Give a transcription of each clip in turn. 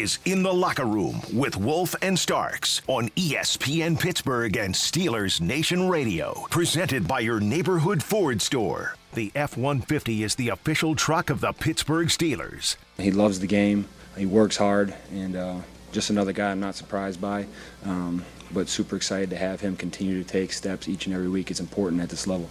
Is In the Locker Room with Wolf and Starks on ESPN Pittsburgh and Steelers Nation Radio. Presented by your neighborhood Ford store. The F 150 is the official truck of the Pittsburgh Steelers. He loves the game. He works hard, and uh, just another guy I'm not surprised by, um, but super excited to have him continue to take steps each and every week. It's important at this level.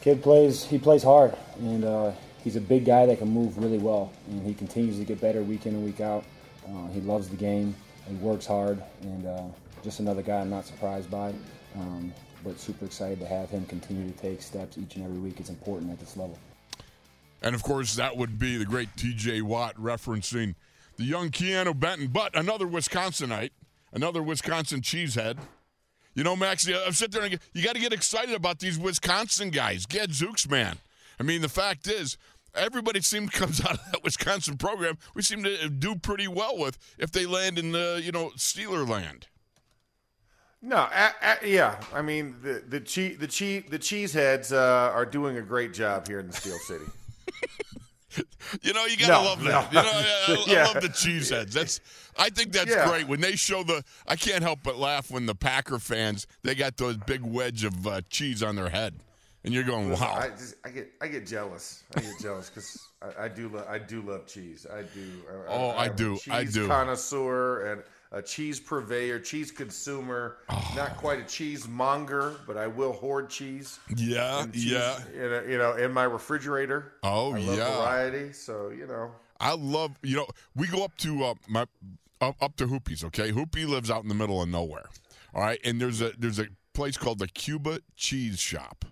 Kid plays. He plays hard, and uh, he's a big guy that can move really well, and he continues to get better week in and week out. Uh, he loves the game. He works hard, and uh, just another guy I'm not surprised by, um, but super excited to have him continue to take steps each and every week. It's important at this level. And of course, that would be the great TJ Watt referencing the young Keeanu Benton, but another Wisconsinite, another Wisconsin cheesehead. You know, Max, I'm sitting there and you got to get excited about these Wisconsin guys. Gadzooks, man. I mean, the fact is, everybody seems comes out of that Wisconsin program. We seem to do pretty well with if they land in the you know Steeler land. No, yeah. I mean, the the cheese the cheese the cheeseheads uh, are doing a great job here in the Steel City. You know, you gotta No, love that. no. You know, I, I Yeah. love the cheeseheads. That's, I think that's Yeah. great when they show the. I can't help but laugh when the Packer fans they got those big wedge of uh, cheese on their head, and you're going, wow. I just I get I get jealous. I get jealous because I, I do lo- I do love cheese. I do. I, Oh, I do. I do. Connoisseur and a cheese purveyor, cheese consumer. Oh. Not quite a cheese monger, but I will hoard cheese. yeah, cheese, yeah. A, you know, in my refrigerator. Oh, yeah. variety. So you know. I love. You know, we go up to uh, my up, up to Hoopie's. Okay, Hoopie lives out in the middle of nowhere. All right, and there's a there's a place called the Cuba Cheese Shop,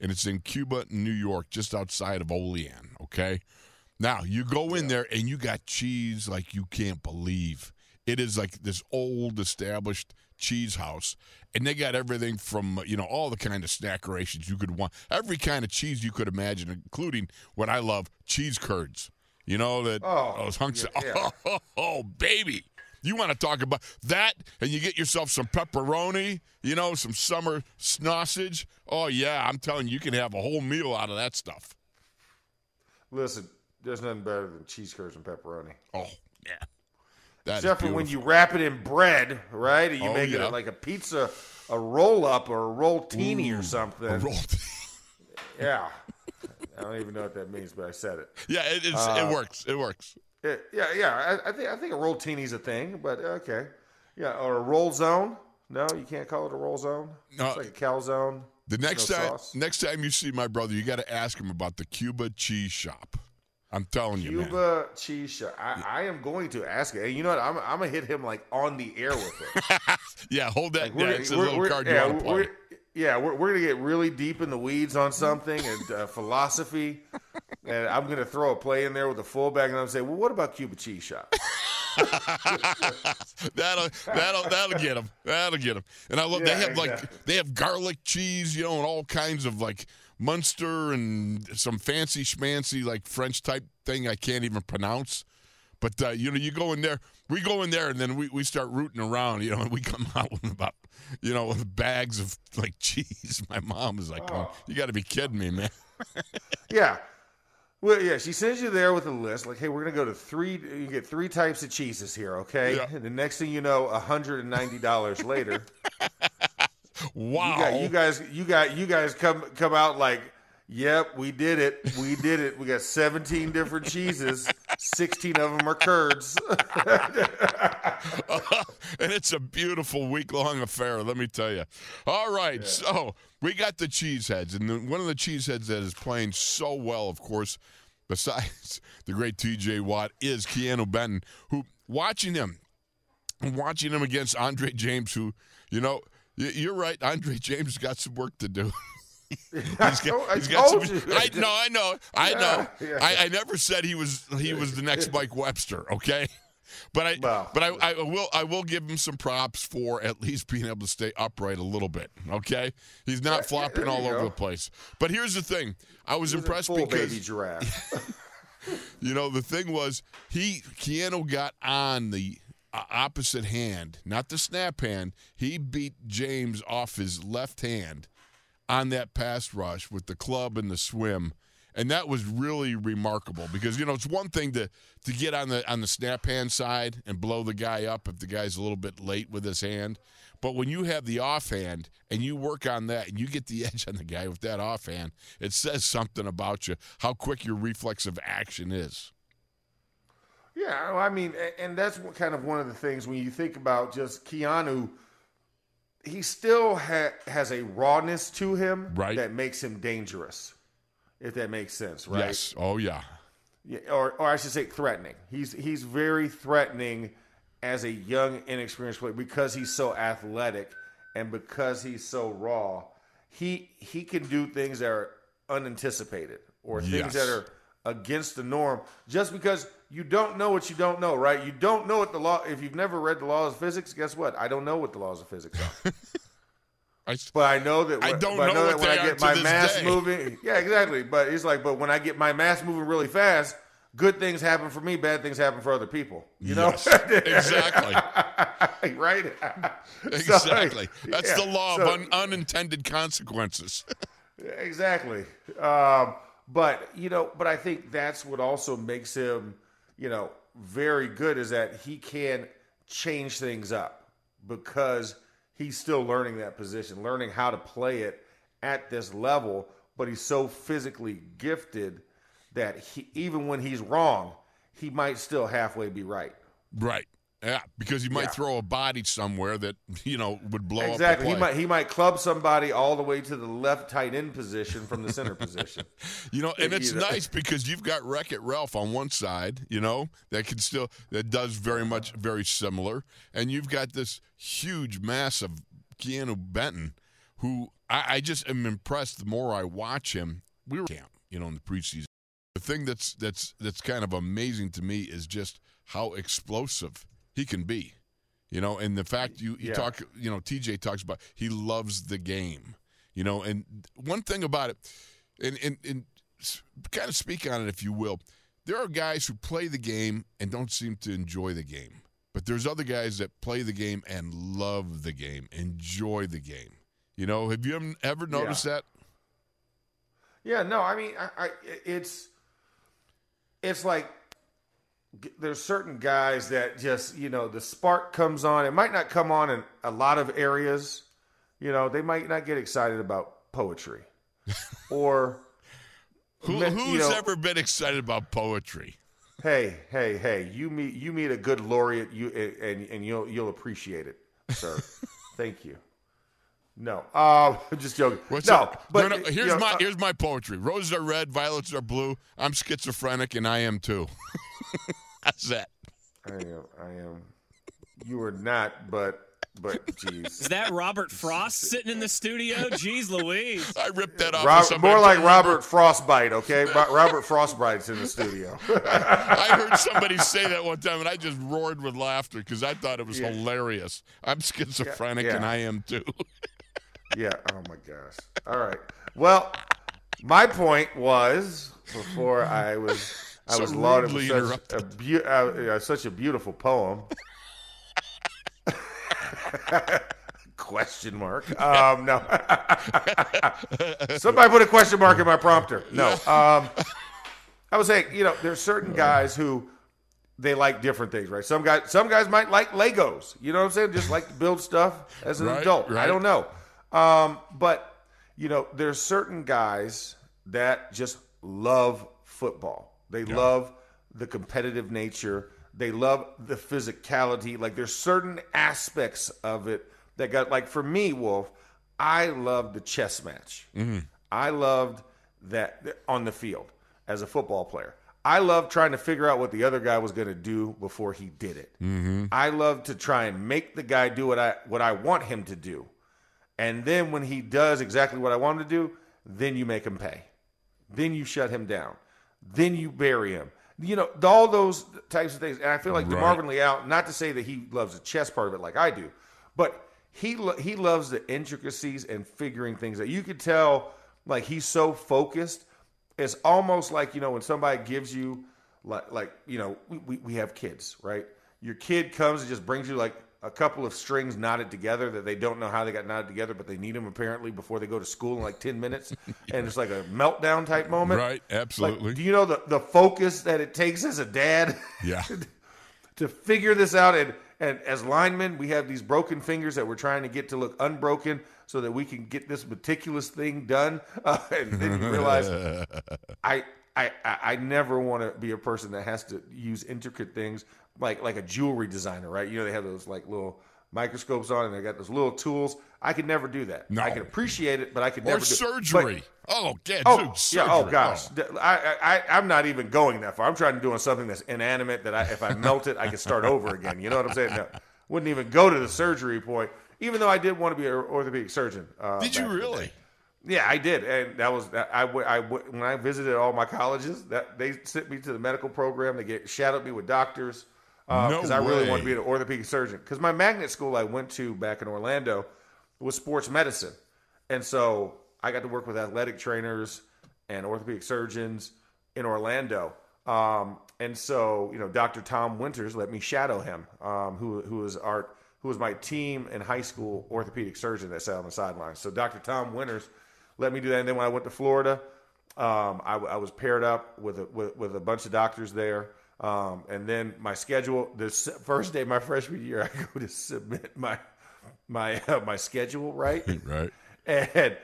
and it's in Cuba, New York, just outside of Olean. Okay, now you go in there and you got cheese like you can't believe. It is like this old established cheese house, and they got everything from you know all the kind of snackerations you could want, every kind of cheese you could imagine, including what I love, cheese curds. You know that Oh, those hunks. yeah, yeah. Oh, oh, baby. You want to talk about that, and you get yourself some pepperoni, you know, some summer sausage. Oh yeah, I'm telling you, you can have a whole meal out of that stuff. Listen, there's nothing better than cheese curds and pepperoni. Oh yeah, that Except for when you wrap it in bread, right? And you Oh, make yeah. it like a pizza, a roll up or a rolltini or something. A roll- Yeah. I don't even know what that means, but I said it. yeah, it, it's, Uh, it works. It works. Yeah, yeah. I, I think I think a rolltini's a thing, but okay. Yeah, or a roll zone. No, you can't call it a roll zone. No. It's like a calzone. The next no time, sauce. next time you see my brother, you got to ask him about the Cuba cheese shop. I'm telling you. Cuba cheese shop. I, I am going to ask it. And you know what? I'm, I'm gonna hit him like on the air with it. Yeah, hold that. Like, yeah, it's a little card you yeah, want to play. we're- yeah, we're, we're gonna get really deep in the weeds on something and uh, philosophy, and I'm gonna throw a play in there with a fullback, and I'm gonna say, well, what about Cuba cheese shop? that'll that'll that'll get them. That'll get them. And I love they Yeah, have like exactly. they have garlic cheese, you know, and all kinds of like Munster and some fancy schmancy like French type thing I can't even pronounce. But uh, you know, you go in there, we go in there, and then we, we start rooting around, you know, and we come out with about, you know, with bags of like cheese. My mom is like, oh, oh. "You got to be kidding me, man!" Yeah. Well, yeah, she sends you there with a list. Like, hey, we're gonna go to three. You get three types of cheeses here, okay? Yeah. And the next thing you know, hundred and ninety dollars later, Wow. you, got, you guys, you got, you guys come come out like, yep, we did it, we did it. We got seventeen different cheeses. Sixteen of them are curds. and it's a beautiful week long affair, let me tell you. All right, so we got the cheeseheads, and the, one of the cheeseheads that is playing so well, of course, besides the great TJ Watt is Keeanu Benton, who watching him, watching him against Andre James, who, you know, you're right, Andre James got some work to do. he's got, he's got some, I know, I know, I know. Yeah. I, I never said he was he was the next Mike Webster. Okay. But I, well, but I, I, will, I will give him some props for at least being able to stay upright a little bit. Okay, he's not flopping all over the place. But here's the thing: I was he's impressed because baby giraffe. you know, the thing was he Keeanu got on the uh, opposite hand, not the snap hand. He beat James off his left hand on that pass rush with the club and the swim and that was really remarkable because you know it's one thing to to get on the on the snap hand side and blow the guy up if the guy's a little bit late with his hand, but when you have the offhand and you work on that and you get the edge on the guy with that offhand, it says something about you how quick your reflexive action is. Yeah, I mean, and that's kind of one of the things when you think about just Keeanu. He still ha- has a rawness to him right. that makes him dangerous if that makes sense, right? Yes. Oh yeah. Yeah, or, or I should say, threatening. He's he's very threatening as a young, inexperienced player because he's so athletic and because he's so raw. He he can do things that are unanticipated or things yes. that are against the norm just because you don't know what you don't know, right? You don't know what the law. If you've never read the laws of physics, guess what? I don't know what the laws of physics are. I, but I know that. I don't know, I know that when I get my mass day. moving, yeah, exactly. But it's like, but when I get my mass moving really fast, good things happen for me, bad things happen for other people. You yes, know, exactly, right? exactly. So, That's yeah. the law so, of un- unintended consequences. exactly. Um, but you know, but I think that's what also makes him, you know, very good is that he can change things up because he's still learning that position, learning how to play it at this level. But he's so physically gifted that he, even when he's wrong, he might still halfway be right. Right. Yeah, because he might yeah. throw a body somewhere that you know would blow exactly. up. Exactly. He might he might club somebody all the way to the left tight end position from the center position. You know, and it's you know. nice because you've got Wreck It Ralph on one side, you know, that can still that does very much very similar, and you've got this huge, mass of Keeanu Benton, who I, I just am impressed the more I watch him. We were camp, you know, in the preseason. The thing that's that's that's kind of amazing to me is just how explosive he can be. You know, and the fact you, you yeah. talk, you know, TJ talks about he loves the game. You know, and one thing about it, and, and, and kind of speak on it if you will, there are guys who play the game and don't seem to enjoy the game. But there's other guys that play the game and love the game, enjoy the game. You know, have you ever noticed yeah. that? Yeah, no, I mean, I, I, it's it's like there's certain guys that just you know the spark comes on. It might not come on in a lot of areas. You know, they might not get excited about poetry, or Who, who's you know, ever been excited about poetry? Hey, hey, hey! You meet you meet a good laureate, you and and you'll you'll appreciate it, sir. Thank you. No, uh, just joking. What's no, up? but no, no, here's you know, my uh, here's my poetry. Roses are red, violets are blue. I'm schizophrenic, and I am too. That's that. I am. I am. You are not, but but jeez. Is that Robert Frost sitting in the studio? Jeez Louise. I ripped that off. Rob, more like Robert Frostbite, okay? Robert Frostbite's in the studio. I heard somebody say that one time, and I just roared with laughter because I thought it was yeah. hilarious. I'm schizophrenic, yeah, yeah. and I am too. Yeah. Oh my gosh. All right. Well, my point was before I was I so was lauded with such a, be- uh, uh, such a beautiful poem. question mark. Um, no. Somebody put a question mark in my prompter. No. Um, I was saying, you know, there's certain guys who they like different things, right? Some guys, some guys might like Legos. You know what I'm saying? Just like to build stuff as an right, adult. Right. I don't know. Um, but you know, there's certain guys that just love football. They yeah. love the competitive nature. They love the physicality. Like there's certain aspects of it that got like for me, Wolf. I loved the chess match. Mm-hmm. I loved that on the field as a football player. I love trying to figure out what the other guy was going to do before he did it. Mm-hmm. I love to try and make the guy do what I what I want him to do, and then when he does exactly what I want him to do, then you make him pay. Then you shut him down. Then you bury him. You know all those types of things. And I feel like Right. DeMarvin Leal. Not to say that he loves the chess part of it like I do, but he lo- he loves the intricacies and figuring things out. You could tell like he's so focused. It's almost like you know when somebody gives you like like you know we, we, we have kids right. Your kid comes and just brings you like a couple of strings knotted together that they don't know how they got knotted together, but they need them apparently before they go to school in like ten minutes, and it's like a meltdown type moment. Right, Like, absolutely. do you know the the focus that it takes as a dad? yeah. to figure this out. And, and as linemen, we have these broken fingers that we're trying to get to look unbroken so that we can get this meticulous thing done. Uh, and then you realize I, I I never want to be a person that has to use intricate things like like a jewelry designer, right? You know, they have those like little microscopes on and they got those little tools. I could never do that. No. I could appreciate it, but I could Or never do surgery. oh, yeah, Oh, dude, surgery. yeah. Oh, gosh. Oh. I, I, I'm not even going that far. I'm trying to do something that's inanimate that I, if I melt it, I can start over again. You know what I'm saying? No, wouldn't even go to the surgery point, even though I did want to be an orthopedic surgeon. Uh, Did you back in the really? Yeah, I did, and that was I, I. when I visited all my colleges. That they sent me to the medical program. They get shadowed me with doctors No because I really wanted to be an orthopedic surgeon. Because my magnet school I went to back in Orlando was sports medicine, and so I got to work with athletic trainers and orthopedic surgeons in Orlando. Um, and so you know, Dr. Tom Winters let me shadow him, um, who who was our who was my team in high school orthopedic surgeon that sat on the sidelines. So Dr. Tom Winters let me do that. And then when I went to Florida, um, I, I was paired up with a, with, with a bunch of doctors there. Um, and then my schedule, the first day of my freshman year, I go to submit my my uh, my schedule right, Right. and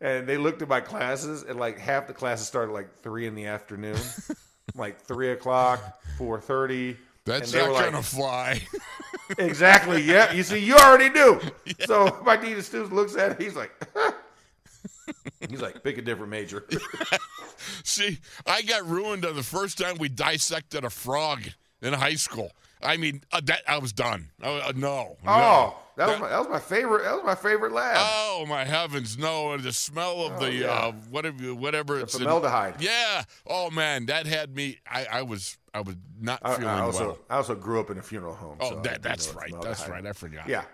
and they looked at my classes, and like half the classes started like three in the afternoon, like three o'clock, four thirty. That's not were going to like, fly. Exactly. Yeah. You see, you already knew. So my dean of students looks at it. He's like, he's like, pick a different major. See, I got ruined on the first time we dissected a frog in high school. I mean, uh, that I was done. Uh, uh, no. Oh, no. that was my that was my favorite. That was my favorite lab. Oh my heavens, no! And the smell of Oh, the yeah. uh, whatever, whatever it's in- formaldehyde. yeah. Oh man, that had me. I, I was, I was not I, feeling I also well. I also grew up in a funeral home. Oh, so that, that's right. That's right. I forgot. Yeah.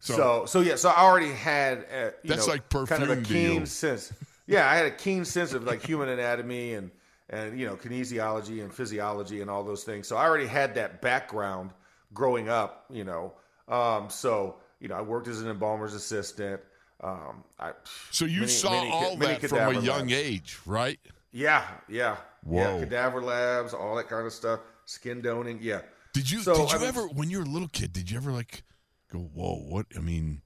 So- So, so yeah, so I already had uh, you That's know, like kind of a keen sense. Yeah, I had a keen sense of like human anatomy and and you know kinesiology and physiology and all those things. So I already had that background growing up. You know, um, so you know I worked as an embalmer's assistant. Um, I So you many- saw many all many that from a young labs. age, right? Yeah, yeah, yeah. Whoa. Cadaver labs, all that kind of stuff. Skin doning, yeah. Did you? So, did you I mean- ever, when you were a little kid, did you ever like go, "Whoa, what?" I mean,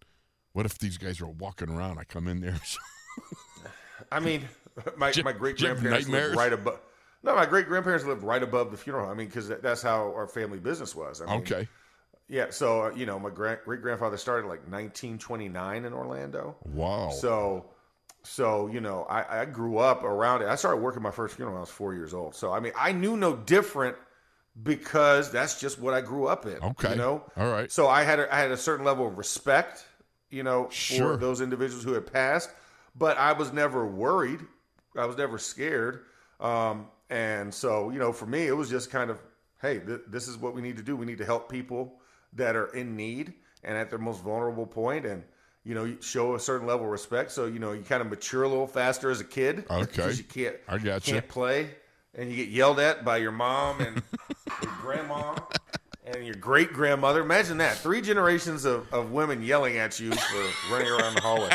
what if these guys are walking around? I come in there. I mean, my Did- my great did you have grandparents lived right above. No, my great grandparents lived right above the funeral. home. I mean, because that's how our family business was. I mean, okay. Yeah. So uh, you know, my great great grandfather started like 1929 in Orlando. Wow. So, so you know, I, I grew up around it. I started working my first funeral when I was four years old. So I mean, I knew no different because that's just what I grew up in. Okay. You know. All right. So I had a, I had a certain level of respect, you know, Sure. for those individuals who had passed, but I was never worried. I was never scared. Um, and so, you know, for me, it was just kind of, hey, th- this is what we need to do. We need to help people that are in need and at their most vulnerable point, and you know, you show a certain level of respect. So, you know, you kind of mature a little faster as a kid. Okay. you can't, I gotcha. can't play, and you get yelled at by your mom and grandma and your great grandmother. Imagine that. Three generations of, of women yelling at you for running around the hallway.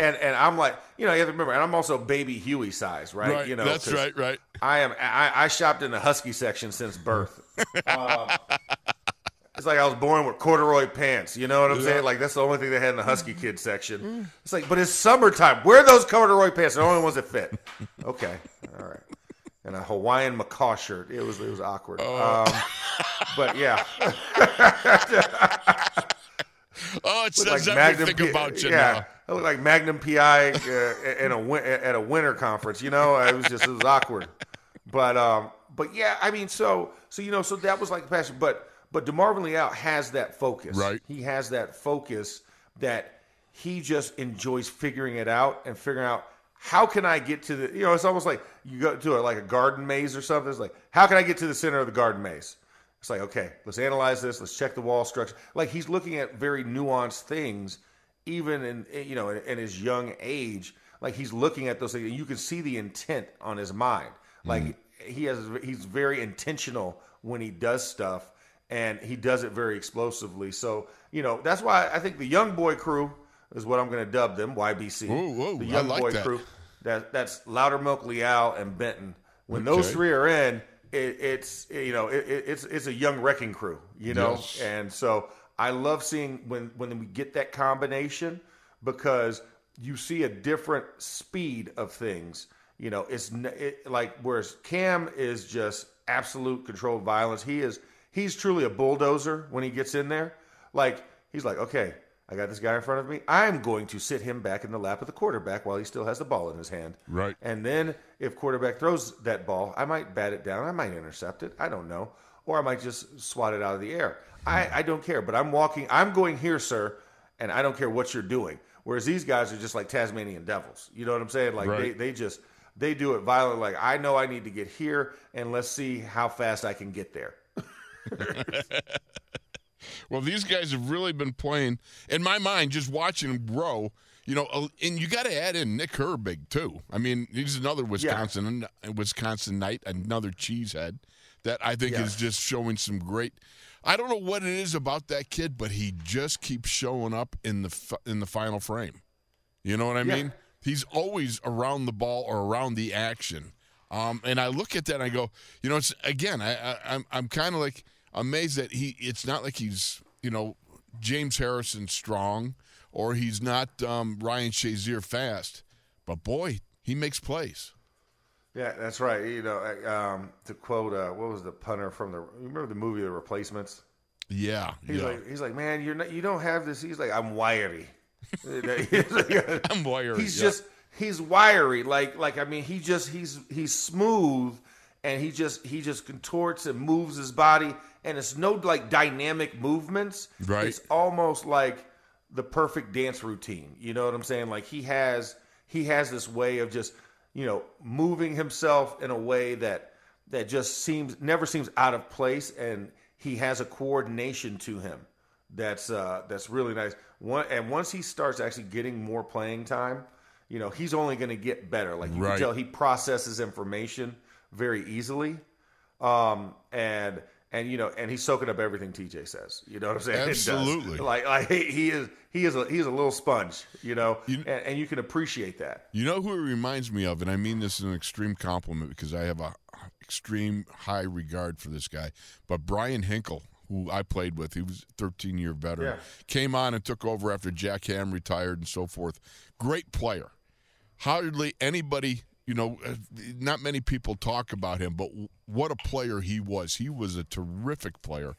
And and I'm like, you know, you have to remember, and I'm also baby Huey size, right? Right. You know, that's right. Right. I am. I, I shopped in the husky section since birth. Um, it's like I was born with corduroy pants. You know what I'm Yeah. saying? Like that's the only thing they had in the husky kid section. It's like, but it's summertime. Wear those corduroy pants. They're the only ones that fit. Okay, all right. And a Hawaiian macaw shirt. It was it was awkward. Um, but yeah, Oh, it Look says like everything P- about you yeah, now. I look like Magnum PI uh, in a win- at a winter conference. You know, it was just it was awkward. But um, but yeah, I mean, so so you know, so that was like the passion. But but DeMarvin Leal has that focus. Right. He has that focus that he just enjoys figuring it out and figuring out how can I get to the you know, it's almost like you go to a, like a garden maze or something. It's like, how can I get to the center of the garden maze? It's like, okay, let's analyze this, let's check the wall structure. Like he's looking at very nuanced things, even in eh, you know, in, in his young age. Like he's looking at those things, and you can see the intent on his mind. Like he has, he's very intentional when he does stuff, and he does it very explosively. So you know, that's why I think the young boy crew is what I'm going to dub them, YBC. Ooh, the young like boy that. crew. That that's Loudermilk, Leal, and Benton. When those three are in, it, it's you know it- it's it's a young wrecking crew. You know, Yes. and so I love seeing when when we get that combination because you see a different speed of things. You know, it's it, like whereas Cam is just absolute controlled violence. He is he's truly a bulldozer when he gets in there. Like he's like, okay, I got this guy in front of me. I'm going to sit him back in the lap of the quarterback while he still has the ball in his hand. Right. And then if quarterback throws that ball, I might bat it down. I might intercept it. I don't know. Or I might just swat it out of the air. I, I don't care. But I'm walking, I'm going here, sir, and I don't care what you're doing. Whereas these guys are just like Tasmanian devils. You know what I'm saying? Like Right. they, they just they do it violently. Like I know I need to get here and let's see how fast I can get there. Well, these guys have really been playing, in my mind, just watching them grow. You know, and you got to add in Nick Herbig too. I mean, he's another Wisconsin Wisconsin knight, another cheesehead that I think Yeah. is just showing some great. I don't know what it is about that kid, but he just keeps showing up in the in the final frame. You know what I Yeah. mean? He's always around the ball or around the action. Um, and I look at that and I go, you know, it's again, I, I I'm I'm kind of like amazed that he. It's not like he's you know James Harrison strong or he's not um, Ryan Shazier fast, but boy, he makes plays. Yeah, that's right. You know, um, to quote, uh, what was the punter from the? Remember the movie The Replacements? Yeah, He's yeah. like, he's like, man, you're not, you don't have this. He's like, I'm wiry. He's I'm wiry, He's yeah. just, he's wiry. Like, like I mean, he just, he's, he's smooth, and he just, he just contorts and moves his body, and it's no like dynamic movements. Right. It's almost like the perfect dance routine. You know what I'm saying? Like he has, he has this way of just, you know, moving himself in a way that that just seems never seems out of place, and he has a coordination to him that's uh, that's really nice. One and once he starts actually getting more playing time, you know, he's only going to get better. Like you Right. can tell, he processes information very easily, um, and and you know, and he's soaking up everything TJ says. You know what I'm saying? Absolutely. Like like he, he is he is a he's a little sponge. You know, You- and, and you can appreciate that. You know who it reminds me of, and I mean this as an extreme compliment because I have a extreme high regard for this guy. But Bryan Hinkle, who I played with, he was 13 year veteran, Yeah. came on and took over after Jack Ham retired and so forth. Great player. Hardly anybody, you know, uh, not many people talk about him, but what a player he was. He was a terrific player,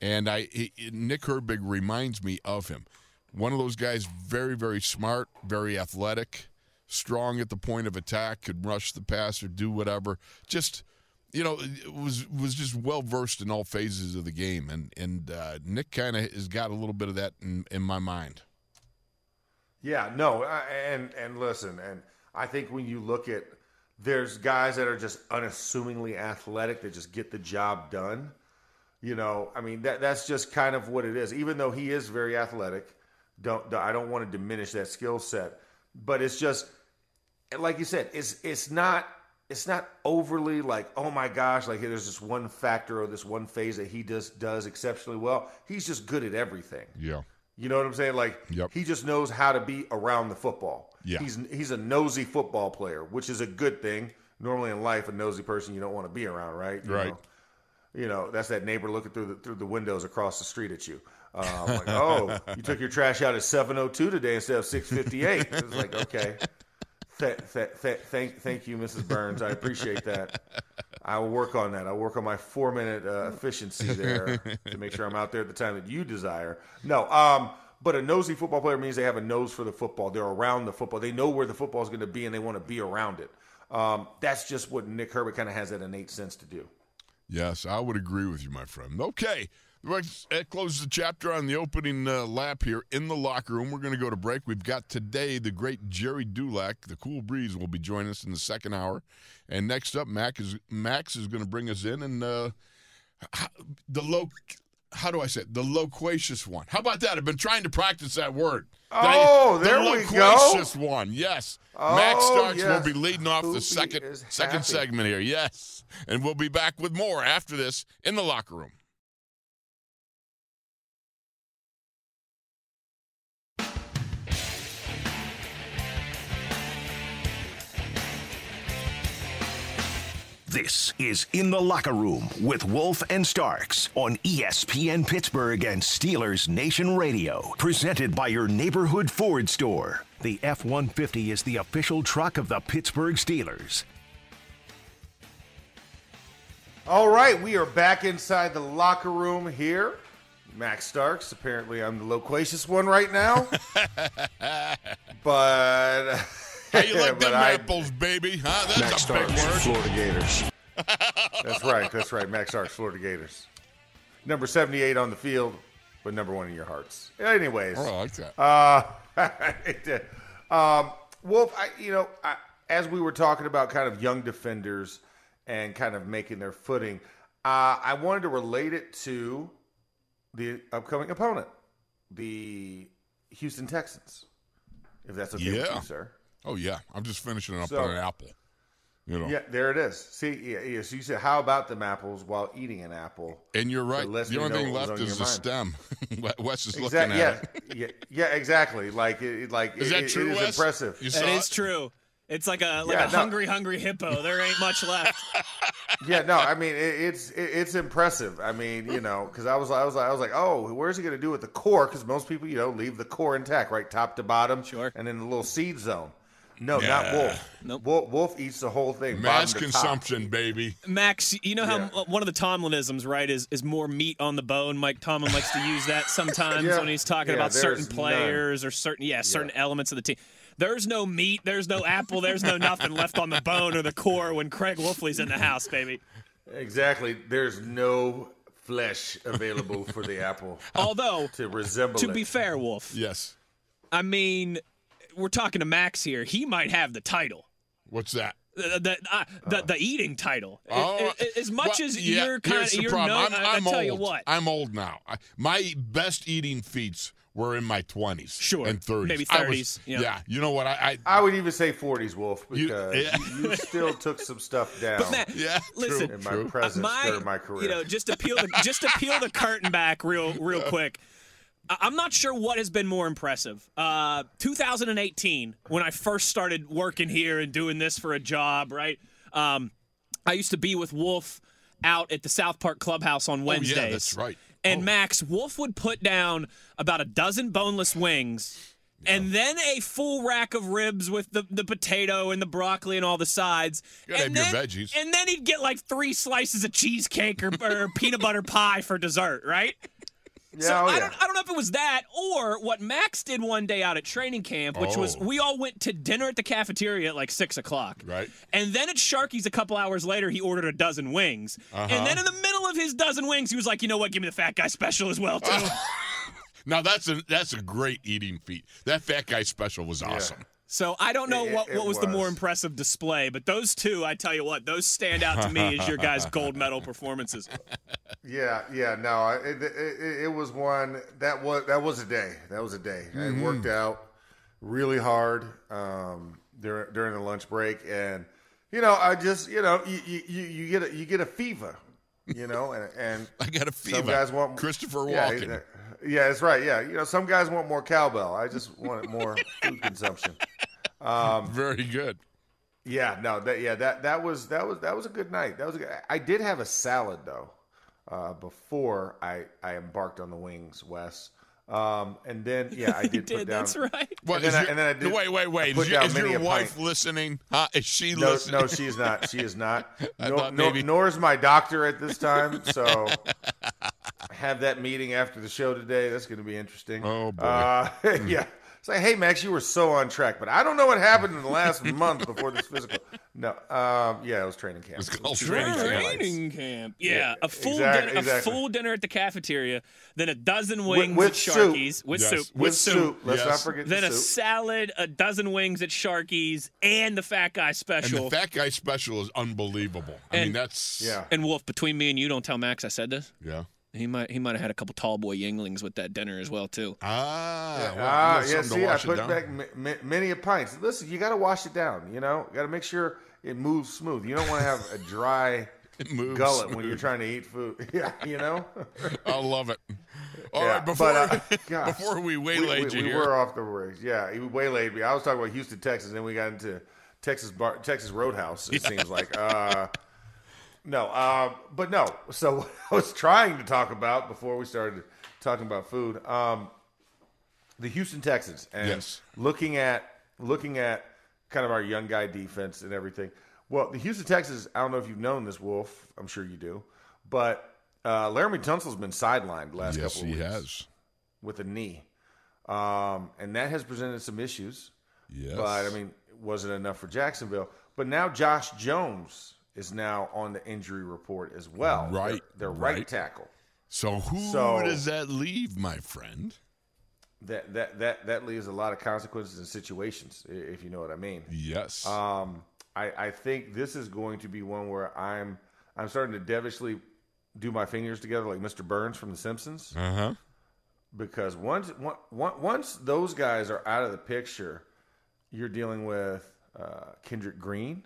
and I he, Nick Herbig reminds me of him. One of those guys, very very smart, very athletic, strong at the point of attack, could rush the passer, do whatever. Just you know, was was just well versed in all phases of the game, and and uh, Nick kind of has got a little bit of that in, in my mind. Yeah, no, I- and and listen, and I think when you look at there's guys that are just unassumingly athletic that just get the job done. You know, I mean that that's just kind of what it is. Even though he is very athletic, don't I don't want to diminish that skill set, but it's just like you said, it's it's not it's not overly like oh my gosh, like there's this one factor or this one phase that he just does exceptionally well. He's just good at everything. Yeah. You know what I'm saying? Like Yep. he just knows how to be around the football. Yeah. He's he's a nosy football player, which is a good thing. Normally in life, a nosy person you don't want to be around, right? You Right. Know, you know, that's that neighbor looking through the through the windows across the street at you. Um, like, oh, you took your trash out at 7:02 today instead of 6:58. It's like, okay. Th- th- th- thank, thank you, Mrs. Burns. I appreciate that. I will work on that. I'll work on my four minute uh, efficiency there to make sure I'm out there at the time that you desire. No, um, but a nosy football player means they have a nose for the football. They're around the football. They know where the football is going to be and they want to be around it. Um, that's just what Nick Herbig kind of has that innate sense to do. Yes, I would agree with you, my friend. Okay. That closes the chapter on the opening uh, lap here in the locker room. We're going to go to break. We've got today the great Gerry Dulac, the Cool Breeze, will be joining us in the second hour. And next up, Mac is Max is going to bring us in and uh, the low. How do I say it? The loquacious one. How about that? I've been trying to practice that word. Oh, the there we go. Loquacious one. Yes. Oh, Max Starks yes. will be leading off the second second happy. segment here. Yes. And we'll be back with more after this in the locker room. This is In the Locker Room with Wolf and Starks on ESPN Pittsburgh and Steelers Nation Radio. Presented by your neighborhood Ford store. The F 150 is the official truck of the Pittsburgh Steelers. All right, we are back inside the locker room here. Max Starks. Apparently, I'm the loquacious one right now. but How you like them I- apples, baby? Huh? That's Max a big word. Florida Gators. That's right. That's right. Max Starks, Florida Gators. Number 78 on the field, but number one in your hearts. Anyways. Oh, I like that. Uh, um, Wolf, I, you know, I, as we were talking about kind of young defenders and kind of making their footing, uh, I wanted to relate it to the upcoming opponent, the Houston Texans. If that's okay with Yeah. you, sir. Oh yeah, I'm just finishing up So- on an apple. You know, Yeah, there it is. See, yeah, yeah, so you said, how about them apples while eating an apple? and you're right. The only thing left on is the your stem. Wes is looking at Yeah, it. yeah, yeah, exactly. Like, it, like Is it- that it- true, It is Wes? impressive. You That saw is it? true. It's like a like Yeah, a no. hungry, hungry hippo. There ain't much left. Yeah, no, I mean it, it's it, it's impressive. I mean, you know, because I was I was I was like, oh, where's he going to do with the core? Because most people, you know, leave the core intact, right, top to bottom, Sure. and then the little seed zone. No, Yeah. not Wolf. Nope. Wolf. Wolf eats the whole thing. Mass bottom to top. consumption, baby. Max, you know how Yeah. one of the Tomlinisms, right, is is more meat on the bone. Mike Tomlin likes to use that sometimes Yeah. when he's talking Yeah, about certain there's players or certain yeah certain elements of the team. There's no meat, there's no apple, there's no nothing left on the bone or the core when Craig Wolfley's in the house, baby. Exactly. There's no flesh available for the apple Although, to resemble to it. be fair, Wolf, Yes. I mean, we're talking to Max here. He might have the title. What's that? The the, uh, the, the eating title. Oh, as, as much well, as yeah, you're kind of the you're problem. known, I'm, I, I I'm tell old. you what. I'm old now. I, my best eating feats were in my 20s. Sure. And 30s. Maybe 30s, was- yeah. yeah. You know what? I, I would even say 40s, Wolf, You- because yeah. you, you still took some stuff down But Matt, yeah. listen, true, in my true. presence my, during my career. you know, just to peel the just to peel the curtain back real real quick. I'm not sure what has been more impressive. Uh, 2018, when I first started working here and doing this for a job, right? Um, I used to be with Wolf out at the South Park Clubhouse on Wednesdays. Oh, yeah, that's right. And Oh. Max, Wolf would put down about a dozen boneless wings. And then a full rack of ribs with the, the potato and the broccoli and all the sides. gotta and have then, your veggies. And then he'd get like three slices of cheesecake or, or peanut butter pie for dessert, right? Yeah, so oh, I, don't, I don't know if it was that or what Max did one day out at training camp, which was Oh. we all went to dinner at the cafeteria at like six o'clock. Right. And then at Sharky's a couple hours later, he ordered a dozen wings. Uh-huh. And then in the middle of his dozen wings, he was like, you know what? Give me the fat guy special as well, too. Now that's a that's a great eating feat. That fat guy special was awesome. So I don't know It- what, what was, the more impressive display, but those two, I tell you what, those stand out to me as your guys' gold medal performances. Yeah, yeah, no, it, it, it, it was one that was that was a day. That was a day. Mm-hmm. I worked out really hard um, during during the lunch break, and you know, I just you know, you you, you you get a, you get a fever, you know, and and I got a fever. some guys want Christopher yeah, Walken. uh, Yeah, that's right. Yeah, you know, some guys want more cowbell. I just wanted more food consumption. Um, Very good. Yeah, no, that yeah, that that was that was that was a good night. That was a good, I did have a salad though uh, before I I embarked on the wings, Wes. Um, and then yeah, I You did, did, put down. that's right. What, And then is I- your- and then I did- wait, wait, wait. Is, your, is your wife pint. listening? Huh? Is she No, listening? no, she is not. She is not. I Nor, thought nor, maybe- nor is my doctor at this time. So have that meeting after the show today. That's going to be interesting. Oh, boy. Uh, yeah. It's like, hey, Max, you were so on track, but I don't know what happened in the last month before this physical. No, um, yeah, it was training camp. It's called Two training camp. Training camp. Yeah, Yeah, a full exactly, dinner, exactly. a full dinner at the cafeteria, then a dozen wings with at soup. With Yes. soup, With With soup. Let's Yes. not forget then the a salad, a dozen wings at Sharky's, and the fat guy And special. the fat guy special is unbelievable. I mean, that's Yeah. And Wolf, between me and you, don't tell Max I said this. yeah. He might he might have had a couple tall boy Yuenglings with that dinner as well too. Ah, well, Ah, yeah. See, I put back m- m- many a pints. Listen, you got to wash it down. You know, got to make sure it moves smooth. You don't want to have a dry It moves gullet when you're trying to eat food. Yeah, you know. I love it. All Yeah, right, before but, uh, gosh, before we we, waylaid we, you we here, were off the rails. Yeah, he waylaid me. I was talking about Houston, Texas, and then we got into Texas bar, Texas Roadhouse. It seems like. Uh, no, uh, but no. So what I was trying to talk about before we started talking about food, um, the Houston Texans, and Yes. looking at looking at kind of our young guy defense and everything. Well, the Houston Texans. I don't know if you've known this, Wolf. I'm sure you do, but uh, Laremy Tunsil's been sidelined last yes, couple of he weeks has. with a knee, um, and that has presented some issues. Yes, But I mean, it wasn't enough for Jacksonville. But now Josh Jones is now on the injury report as well. Right, their, their right, right. tackle. so who So- does that leave, my friend? That that that that leaves a lot of consequences and situations, if you know what I mean. Yes, Um, I, I think this is going to be one where I'm I'm starting to devilishly do my fingers together like Mr. Burns from The Simpsons. uh huh. because once on- on- once those guys are out of the picture, you're dealing with uh, Kendrick Green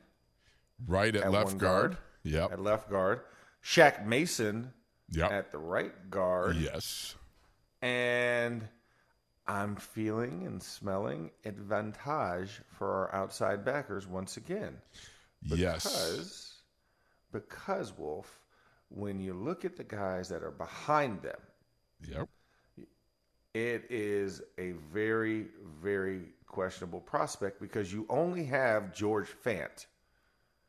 Right at, at left guard. guard, Yep. at left guard, Shaq Mason Yep. at the right guard, yes. and I'm feeling and smelling advantage for our outside backers once again. Yes. Because, because Wolf, when you look at the guys that are behind them, Yep. it is a very, very questionable prospect because you only have George Fant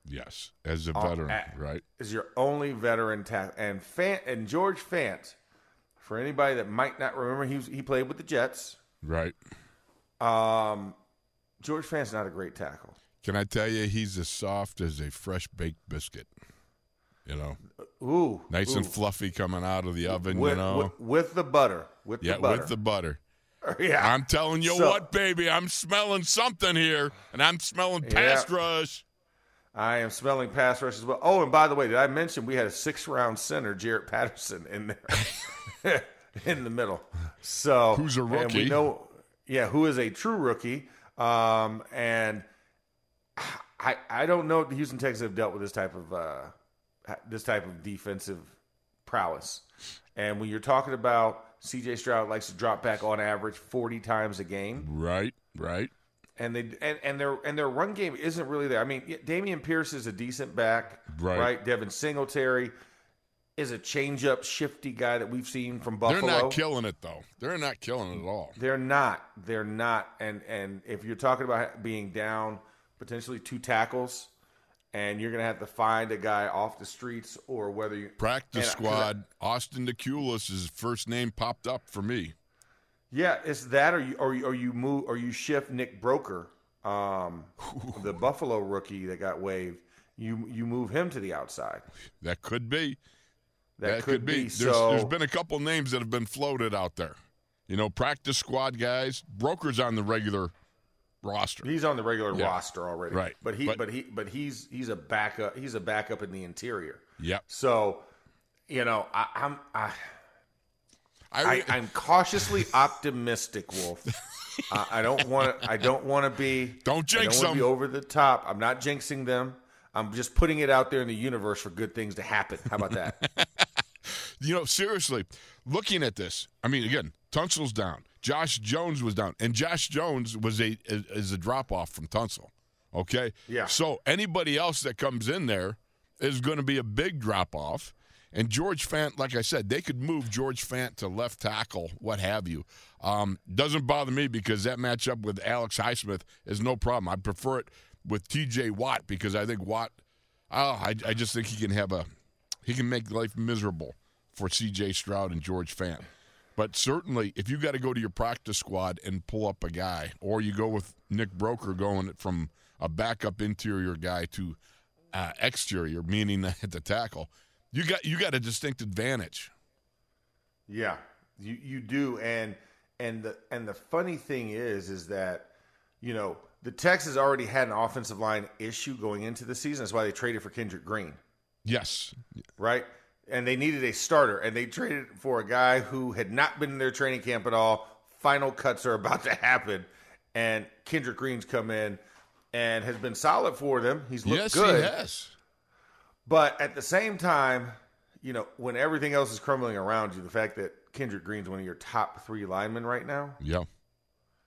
Yes. As a Oh, veteran, at- right? is your only veteran tackle, and Fant and George Fant. For anybody that might not remember, he was, he played with the Jets. Right. Um, George Fant's not a great tackle. Can I tell you, he's as soft as a fresh baked biscuit. You know, Ooh, nice ooh. and fluffy coming out of the oven. with, you know, with, with the butter, with yeah, the butter. with the butter. yeah, I'm telling you So- what, baby, I'm smelling something here, and I'm smelling Yeah. past rush. I am smelling pass rush as well. Oh, and by the way, did I mention we had a six round center, Jarrett Patterson, in there in the middle? So Who's a rookie? And we know, yeah, who is a true rookie. Um, and I I don't know if the Houston Texans have dealt with this type of uh, this type of defensive prowess. And when you're talking about C.J. Stroud likes to drop back on average 40 times a game Right, right. And they and, and their and their run game isn't really there. I mean, Dameon Pierce is a decent back, Right. Devin Singletary is a change up, shifty guy that we've seen from Buffalo. They're not killing it though. They're not killing it at all. They're not. They're not. And and if you're talking about being down potentially two tackles, and you're gonna have to find a guy off the streets or whether you Practice 'cause I- squad. Austin Deculus, his first name popped up for me. Yeah, it's that, or you or you, or you move or you shift Nick Broeker, um, the Buffalo rookie that got waived. You you move him to the outside. That could be. That, could, be. There's, So there's been a couple names that have been floated out there. You know, practice squad guys. Broeker's on the regular roster. he's on the regular Yeah. roster already. Right. But he But- but, he but he's he's a backup. He's a backup in the interior. Yep. So, you know, I, I'm I, I, I'm cautiously optimistic, Wolf. I, I don't want to. I don't want to be. Don't jinx don't wanna be over the top. I'm not jinxing them. I'm just putting it out there in the universe for good things to happen. How about that? you know, seriously, looking at this, I mean, again, Tunsil's down. Josh Jones was down, and Josh Jones was a is, is a drop off from Tunsil. Okay, Yeah. So anybody else that comes in there is going to be a big drop off. And George Fant, like I said, they could move George Fant to left tackle, what have you. Um, doesn't bother me because that matchup with Alex Highsmith is no problem. I prefer it with T.J. Watt because I think Watt. Oh, I, I just think he can have a he can make life miserable for C.J. Stroud and George Fant. But certainly, if you got to go to your practice squad and pull up a guy, or you go with Nick Broeker going from a backup interior guy to uh, exterior, meaning at the tackle, you got you got a distinct advantage. Yeah, you you do, and and the and the funny thing is, is that you know the Texans already had an offensive line issue going into the season. That's why they traded for Kendrick Green, Yes, right? And they needed a starter, and they traded for a guy who had not been in their training camp at all. Final cuts are about to happen, and Kendrick Green's come in and has been solid for them. He's looked yes, good. he has. But at the same time, you know, when everything else is crumbling around you, the fact that Kendrick Green's one of your top three linemen right now, Yeah,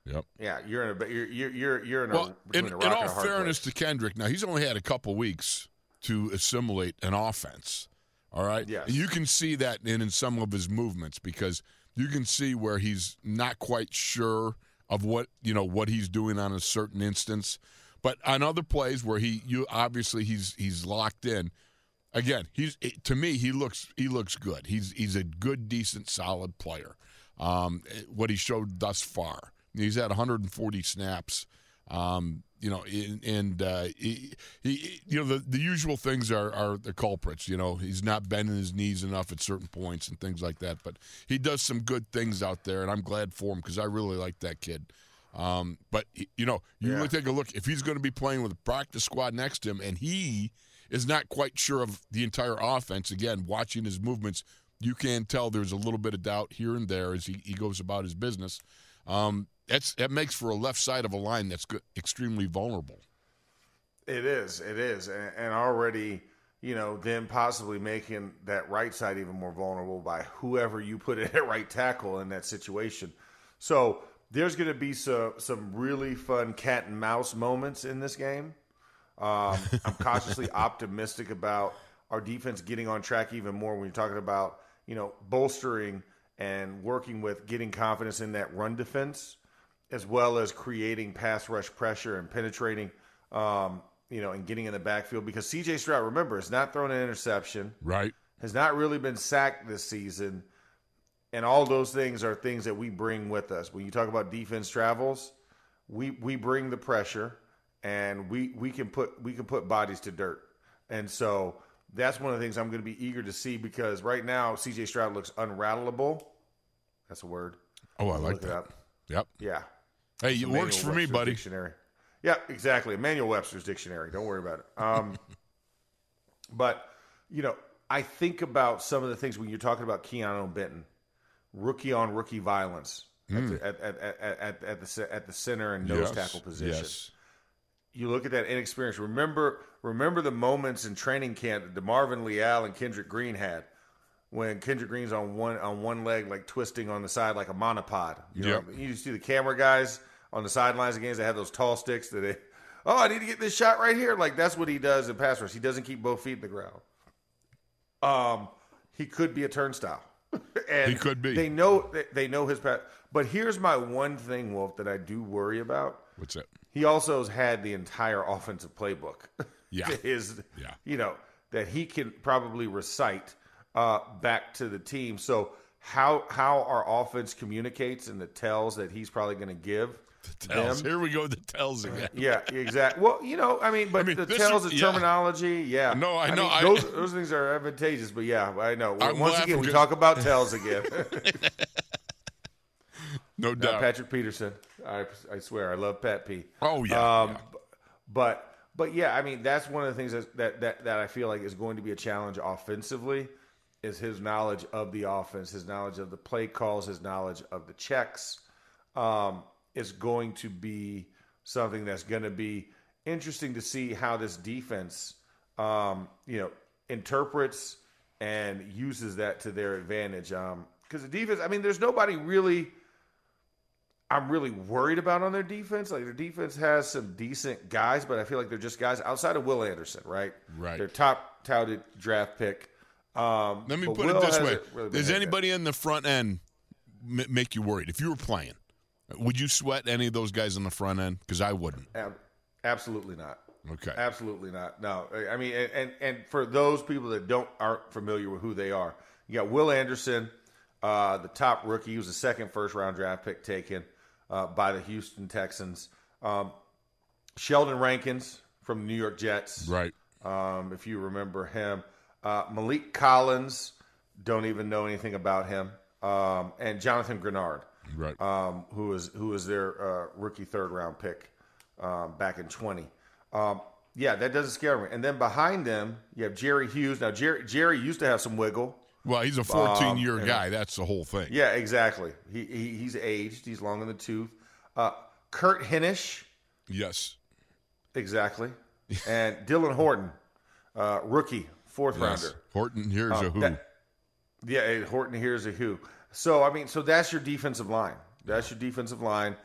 yep. yeah, you're in a you're you're you're, you're in a Well, in, in all and a hard fairness place. to Kendrick, now he's only had a couple weeks to assimilate an offense. All right. Yes. And you can see that in, in some of his movements because you can see where he's not quite sure of what you know what he's doing on a certain instance, but on other plays where he you obviously he's he's locked in. Again, he's to me he looks he looks good. He's he's a good, decent, solid player. Um, what he showed thus far, he's had 140 snaps. Um, you know, and, and uh, he, he, you know, the, the usual things are, are the culprits. You know, he's not bending his knees enough at certain points and things like that. But he does some good things out there, and I'm glad for him because I really like that kid. Um, but you know, you Yeah. really take a look if he's going to be playing with a practice squad next to him, and he is not quite sure of the entire offense. Again, watching his movements, you can tell there's a little bit of doubt here and there as he, he goes about his business. Um, that's that makes for a left side of a line that's go- extremely vulnerable. It is, it is, and, and already, you know, then possibly making that right side even more vulnerable by whoever you put at right tackle in that situation. So there's going to be some some really fun cat and mouse moments in this game. Um, I'm cautiously optimistic about our defense getting on track even more when you're talking about you know bolstering and working with getting confidence in that run defense as well as creating pass rush pressure and penetrating, um, you know, and getting in the backfield. Because C.J. Stroud, remember, has not thrown an interception, Right. has not really been sacked this season, and all those things are things that we bring with us. When you talk about defense travels, we we bring the pressure, and we we can put we can put bodies to dirt, and so. That's one of the things I'm going to be eager to see because right now C.J. Stroud looks unrattleable. That's a word. Oh, I like that. Yep. Yeah. Hey, it Emmanuel works for me, buddy. Dictionary. Yeah, exactly. Emmanuel Webster's dictionary. Don't worry about it. Um, but you know, I think about some of the things when you're talking about Keeanu Benton, rookie on rookie violence at, the, at, at, at, at, at the at the center and nose Yes, tackle position. Yes. You look at that inexperience. Remember, remember the moments in training camp that Marvin Leal and Kendrick Green had when Kendrick Green's on one on one leg, like twisting on the side like a monopod. You know, Yep. you see the camera guys on the sidelines of games. They have those tall sticks that they. Oh, I need to get this shot right here. Like that's what he does in pass rush. He doesn't keep both feet in the ground. Um, he could be a turnstile. and He could be. They know they- they know his path. But here's my one thing, Wolf, that I do worry about. What's that? He also has had the entire offensive playbook. Yeah. his, Yeah. you know, that he can probably recite uh, back to the team. So how how our offense communicates and the tells that he's probably going to give The Tells. them. Here we go. The tells again. Yeah, exactly. Well, you know, I mean, but I mean, the tells is- yeah. terminology. Yeah, No, I know, mean, I- those those things are advantageous. But yeah, I know. Once again, we talk about tells again. No doubt. Patrick Peterson. I, I swear, I love Pat P. Oh, yeah, Um, yeah. But but yeah, I mean that's one of the things that, that that that I feel like is going to be a challenge offensively is his knowledge of the offense, his knowledge of the play calls, his knowledge of the checks. Um, is going to be something that's going to be interesting to see how this defense, um, you know, interprets and uses that to their advantage. Because the defense, I mean, there's nobody really. I'm really worried about on their defense. Like their defense has some decent guys, but I feel like they're just guys outside of Will Anderson, right? Right. Their top touted draft pick. Um, Let me put Will it this way: really Does anybody in the front end m- make you worried? If you were playing, would you sweat any of those guys on the front end? Because I wouldn't. Ab- absolutely not. Okay. Absolutely not. No, I mean, and and, and for those people that don't aren't familiar with who they are, you got Will Anderson, uh, the top rookie. He was the second first round draft pick taken uh, by the Houston Texans. Um, Sheldon Rankins from the New York Jets. Right. Um, if you remember him. Uh, Maliek Collins, don't even know anything about him. Um, and Jonathan Greenard, Right. um, who was who was their uh, rookie third round pick um, back in twenty. Um, yeah, that doesn't scare me. And then behind them, you have Jerry Hughes. Now Jerry Jerry used to have some wiggle. Well, he's a 14 year and- guy. That's the whole thing. Yeah, exactly. He, he he's aged. He's long in the tooth. Uh, Kurt Hinish, Yes. exactly, and Dylan Horton, uh, rookie fourth Yes. rounder. Horton, here's a who. Um, that- Yeah, Horton here's a who. So I mean, so that's your defensive line. That's your defensive line.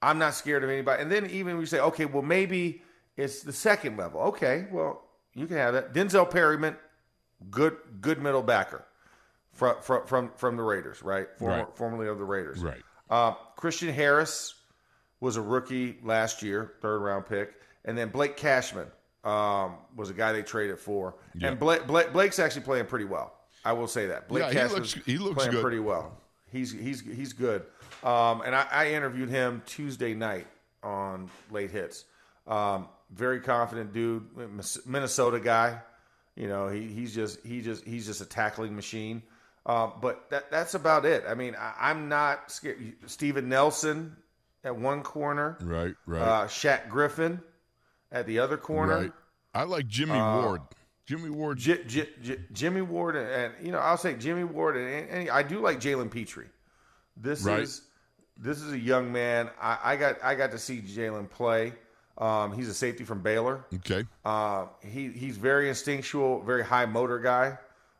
I'm not scared of anybody. And then even we say, okay, well maybe it's the second level. Okay, well you can have that. Denzel Perryman, good good middle backer from from from, from the Raiders, right? Former, Right. Formerly of the Raiders, Right. Uh, Christian Harris was a rookie last year, third round pick, and then Blake Cashman um, was a guy they traded for, Yeah. and Blake, Blake, Blake's actually playing pretty well. I will say that Blake Yeah, he looks- he looks playing good. pretty well. He's he's he's good. Um, and I, I interviewed him Tuesday night on late hits. Um, very confident dude, Minnesota guy. You know, he, he's just he just he's just a tackling machine. Uh, but that that's about it. I mean, I, I'm not scared. Steven Nelson at one corner, Right, right, uh, Shaq Griffin at the other corner. right. I like Jimmy uh, Ward. Jimmy Ward. J- J- J- Jimmy Ward and, and you know I'll say Jimmy Ward and, and I do like Jalen Pitre. This Right. is this is a young man. I, I got I got to see Jalen play. Um, he's a safety from Baylor. okay. Uh, he he's very instinctual, very high motor guy.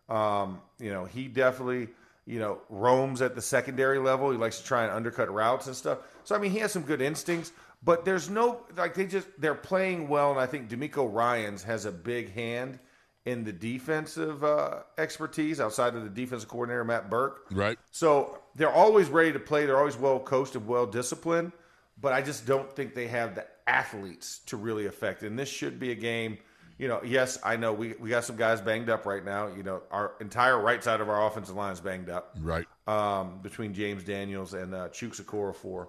Um, you know, he definitely you know roams at the secondary level. He likes to try and undercut routes and stuff. So I mean, he has some good instincts. But there's no like they just they're playing well, and I think DeMeco Ryans has a big hand in the defensive uh, expertise outside of the defensive coordinator Matt Burke. Right. So they're always ready to play. They're always well coached and well disciplined. But I just don't think they have the athletes to really affect. And this should be a game. You know, yes, I know we, we got some guys banged up right now. You know, our entire right side of our offensive line is banged up Right. um, between James Daniels and uh, Chuks Okorafor.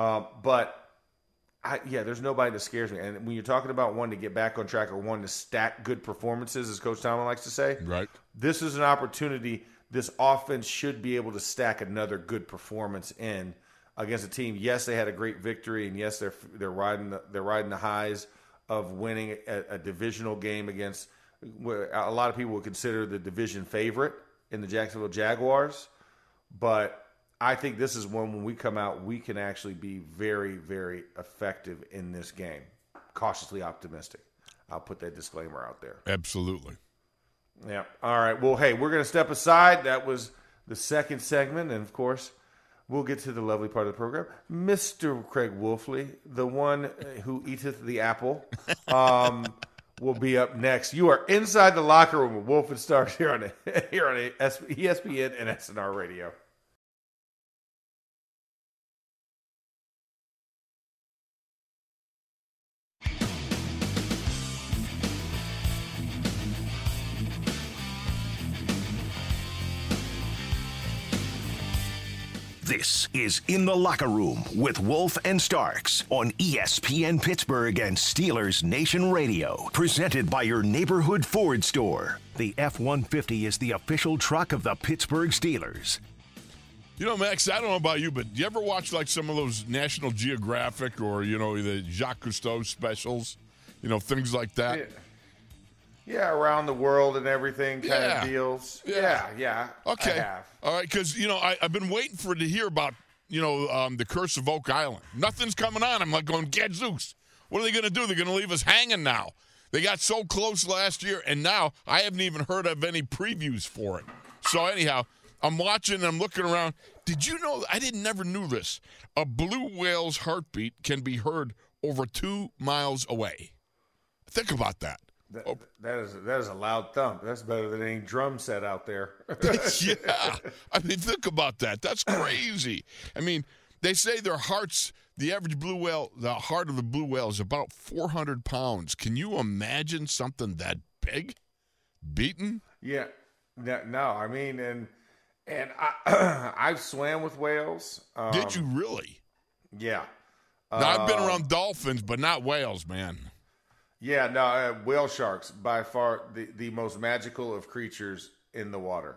Um, but I, yeah, there's nobody that scares me. And when you're talking about one to get back on track or one to stack good performances, as Coach Tomlin likes to say, Right. this is an opportunity. This offense should be able to stack another good performance in against a team. Yes, they had a great victory, and yes, they're they're riding the, they're riding the highs of winning a, a divisional game against a lot of people would consider the division favorite in the Jacksonville Jaguars. But I think this is one when we come out, we can actually be very, very effective in this game. Cautiously optimistic. I'll put that disclaimer out there. Absolutely. Yeah. All right. Well, hey, we're going to step aside. That was the second segment. And of course, we'll get to the lovely part of the program. Mr. Craig Wolfley, the one uh, who eateth the apple, um, will be up next. You are inside the locker room with Wolf and Starks here on, here on ESPN and SNR Radio. This is In the Locker Room with Wolf and Starks on ESPN Pittsburgh and Steelers Nation Radio. Presented by your neighborhood Ford store. The F 150 is the official truck of the Pittsburgh Steelers. You know, Max, I don't know about you, but you ever watch like some of those National Geographic or, you know, the Jacques Cousteau specials? You know, things like that. Yeah. Yeah, around the world and everything kind Yeah. of deals. Yeah. Yeah, yeah. Okay. Have. All right, because you know I, I've been waiting for to hear about you know um, the curse of Oak Island. Nothing's coming on. I'm like going, Get Gadzooks. What are they going to do? They're going to leave us hanging now. They got so close last year, and now I haven't even heard of any previews for it. So anyhow, I'm watching. and I'm looking around. Did you know? I didn't never knew this. A blue whale's heartbeat can be heard over two miles away. Think about that. That, Oh. that is that is a loud thump. That's better than any drum set out there. yeah. I mean, think about that. That's crazy. I mean, they say their hearts, the average blue whale, the heart of the blue whale is about 400 pounds. Can you imagine something that big beaten? Yeah, no, no, I mean, and And I, I've swam with whales. Um, Did you really? Yeah. Now, I've been Um, around dolphins, but not whales, man. Yeah, no, uh, whale sharks by far the, the most magical of creatures in the water.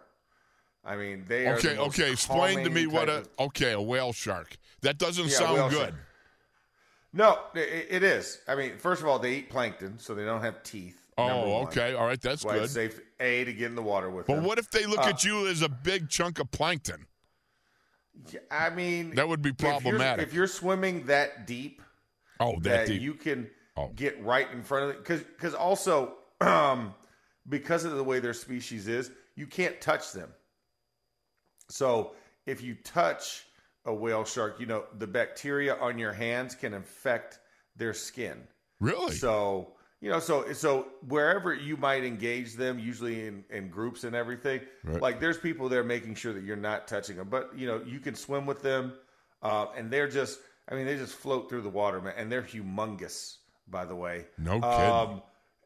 I mean, they are. Okay, the okay. Explain to me what a okay a whale shark. That doesn't Yeah, sound good. shark. No, it, it is. I mean, first of all, they eat plankton, so they don't have teeth. Oh, okay. All right, that's why good. it's safe a to get in the water with But them. what if they look Uh, at you as a big chunk of plankton? Yeah, I mean, That would be if you're- problematic. If you're, swimming that deep, Oh, that, that deep. you can Oh. get right in front of it, because because also um, because of the way their species is, you can't touch them. So if you touch a whale shark, you know the bacteria on your hands can infect their skin. really? So you know, so so wherever you might engage them, usually in, in groups and everything, Right. like there's people there making sure that you're not touching them. But you know, you can swim with them, uh, and they're just, I mean, they just float through the water, man, and they're humongous, by the way. No kidding. Um,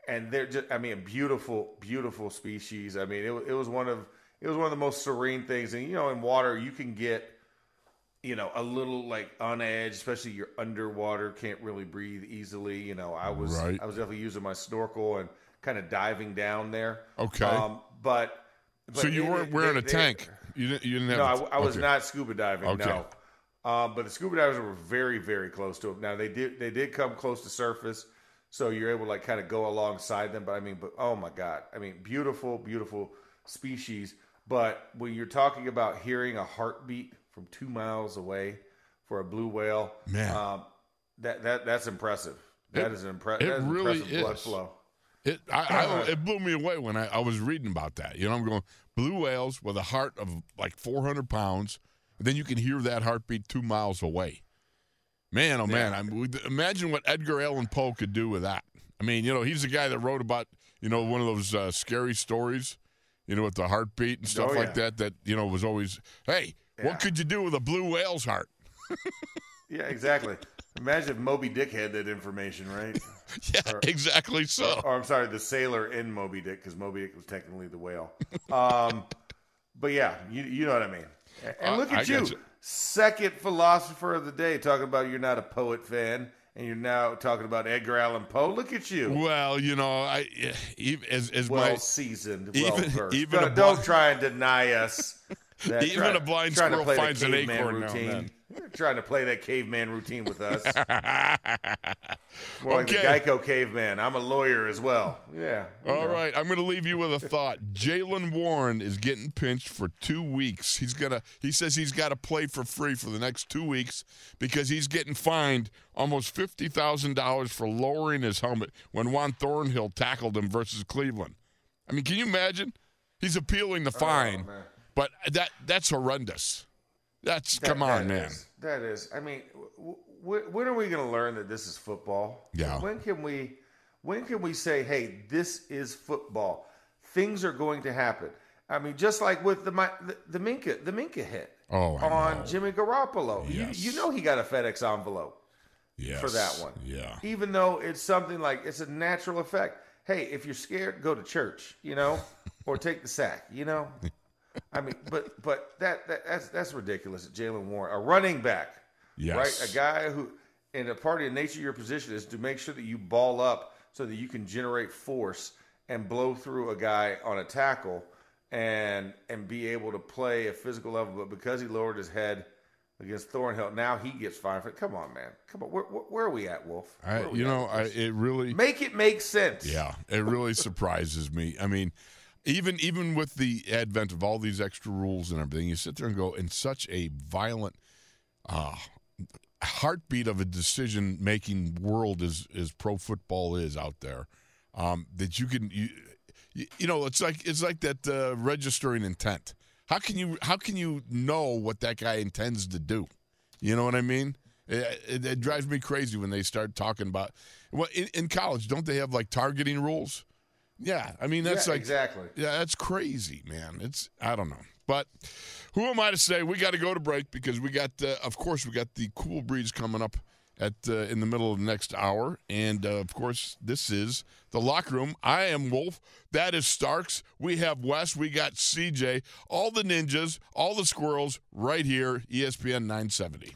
and they're just, I mean, a beautiful, beautiful species. I mean, it, it was one of it was one of the most serene things. And you know, in water, you can get you know, a little like on edge, especially you're underwater, can't really breathe easily. You know, I was Right. I was definitely using my snorkel and kind of diving down there. Okay. Um, but, but so you it- weren't wearing they- a they- tank. You didn't. You didn't No, have. I, a- I was okay. not scuba diving. Okay. No. Um, but the scuba divers were very, very close to it. Now they did they did come close to surface, so you're able to like kind of go alongside them. But I mean, but oh my god, I mean, beautiful, beautiful species. But when you're talking about hearing a heartbeat from two miles away for a blue whale, Man. um, that that that's impressive. That It- is an impre- it is really impressive blood flow. It I, I, it blew me away when I, I was reading about that. You know, I'm going blue whales with a heart of like 400 pounds. Then you can hear that heartbeat two miles away. Man, oh man! I mean, imagine what Edgar Allan Poe could do with that. I mean, you know, he's the guy that wrote about you know one of those uh, scary stories, you know, with the heartbeat and stuff Oh, like that. That you know was always, hey, Yeah. what could you do with a blue whale's heart? Yeah, exactly. Imagine if Moby Dick had that information, right? Yeah, Or- exactly so. Or I'm sorry, the sailor in Moby Dick, because Moby Dick was technically the whale. Um, but yeah, you you know what I mean. And Uh, look I at you, gotcha. second philosopher of the day, talking about you're not a poet fan, and you're now talking about Edgar Allan Poe. Look at you, Well, you know, I even as as well my seasoned, even- well versed. even don't, don't try and deny us. That, Even try- a blind squirrel finds an acorn now and routine. then. Trying to play that caveman routine with us. More like the Geico caveman. I'm a lawyer as well. Yeah. All right, I'm going to leave you with a thought. Jaylen Warren is getting pinched for two weeks. He's gonna. He says he's got to play for free for the next two weeks because he's getting fined almost fifty thousand dollars for lowering his helmet when Juan Thornhill tackled him versus Cleveland. I mean, can you imagine? He's appealing the oh, fine, Oh, but that that's horrendous. That's That- come on, that man. is- that is. I mean, w- w- when are we going to learn that this is football? Yeah. When can we? When can we say, "Hey, this is football"? Things are going to happen. I mean, just like with the the, the Minkah the Minkah hit Oh, I on know. Jimmy Garoppolo. Yes. You, you know he got a FedEx envelope. Yes. for that one. Yeah. Even though it's something like it's a natural effect. Hey, if you're scared, go to church, you know, or take the sack, you know. I mean, but but that, that that's that's ridiculous. Jaylen Warren, a running back, Yes. right? A guy who, and a part of the nature of your position is to make sure that you ball up so that you can generate force and blow through a guy on a tackle and and be able to play a physical level. But because he lowered his head against Thornhill, now he gets fined for. Come on, man. Come on. Where, where, where are we at, Wolf? I, Where are we you know, I, it really. make it make sense. Yeah, it really surprises me. I mean, even even with the advent of all these extra rules and everything, you sit there and go in such a violent uh, heartbeat of a decision making world as as pro football is out there um, that you can you, you know it's like it's like that uh, registering intent. How can you how can you know what that guy intends to do? You know what I mean? It, it, it drives me crazy when they start talking about. Well, in, in college, don't they have like targeting rules? Yeah, I mean that's Yeah, like exactly. Yeah, that's crazy, man. It's I don't know, but who am I to say? We got to go to break because we got, uh, of course, we got the cool breeze coming up at uh, in the middle of the next hour. And uh, of course, this is the locker room. I am Wolf. That is Starks. We have Wes. We got CJ. All the ninjas, all the squirrels, right here. ESPN 970.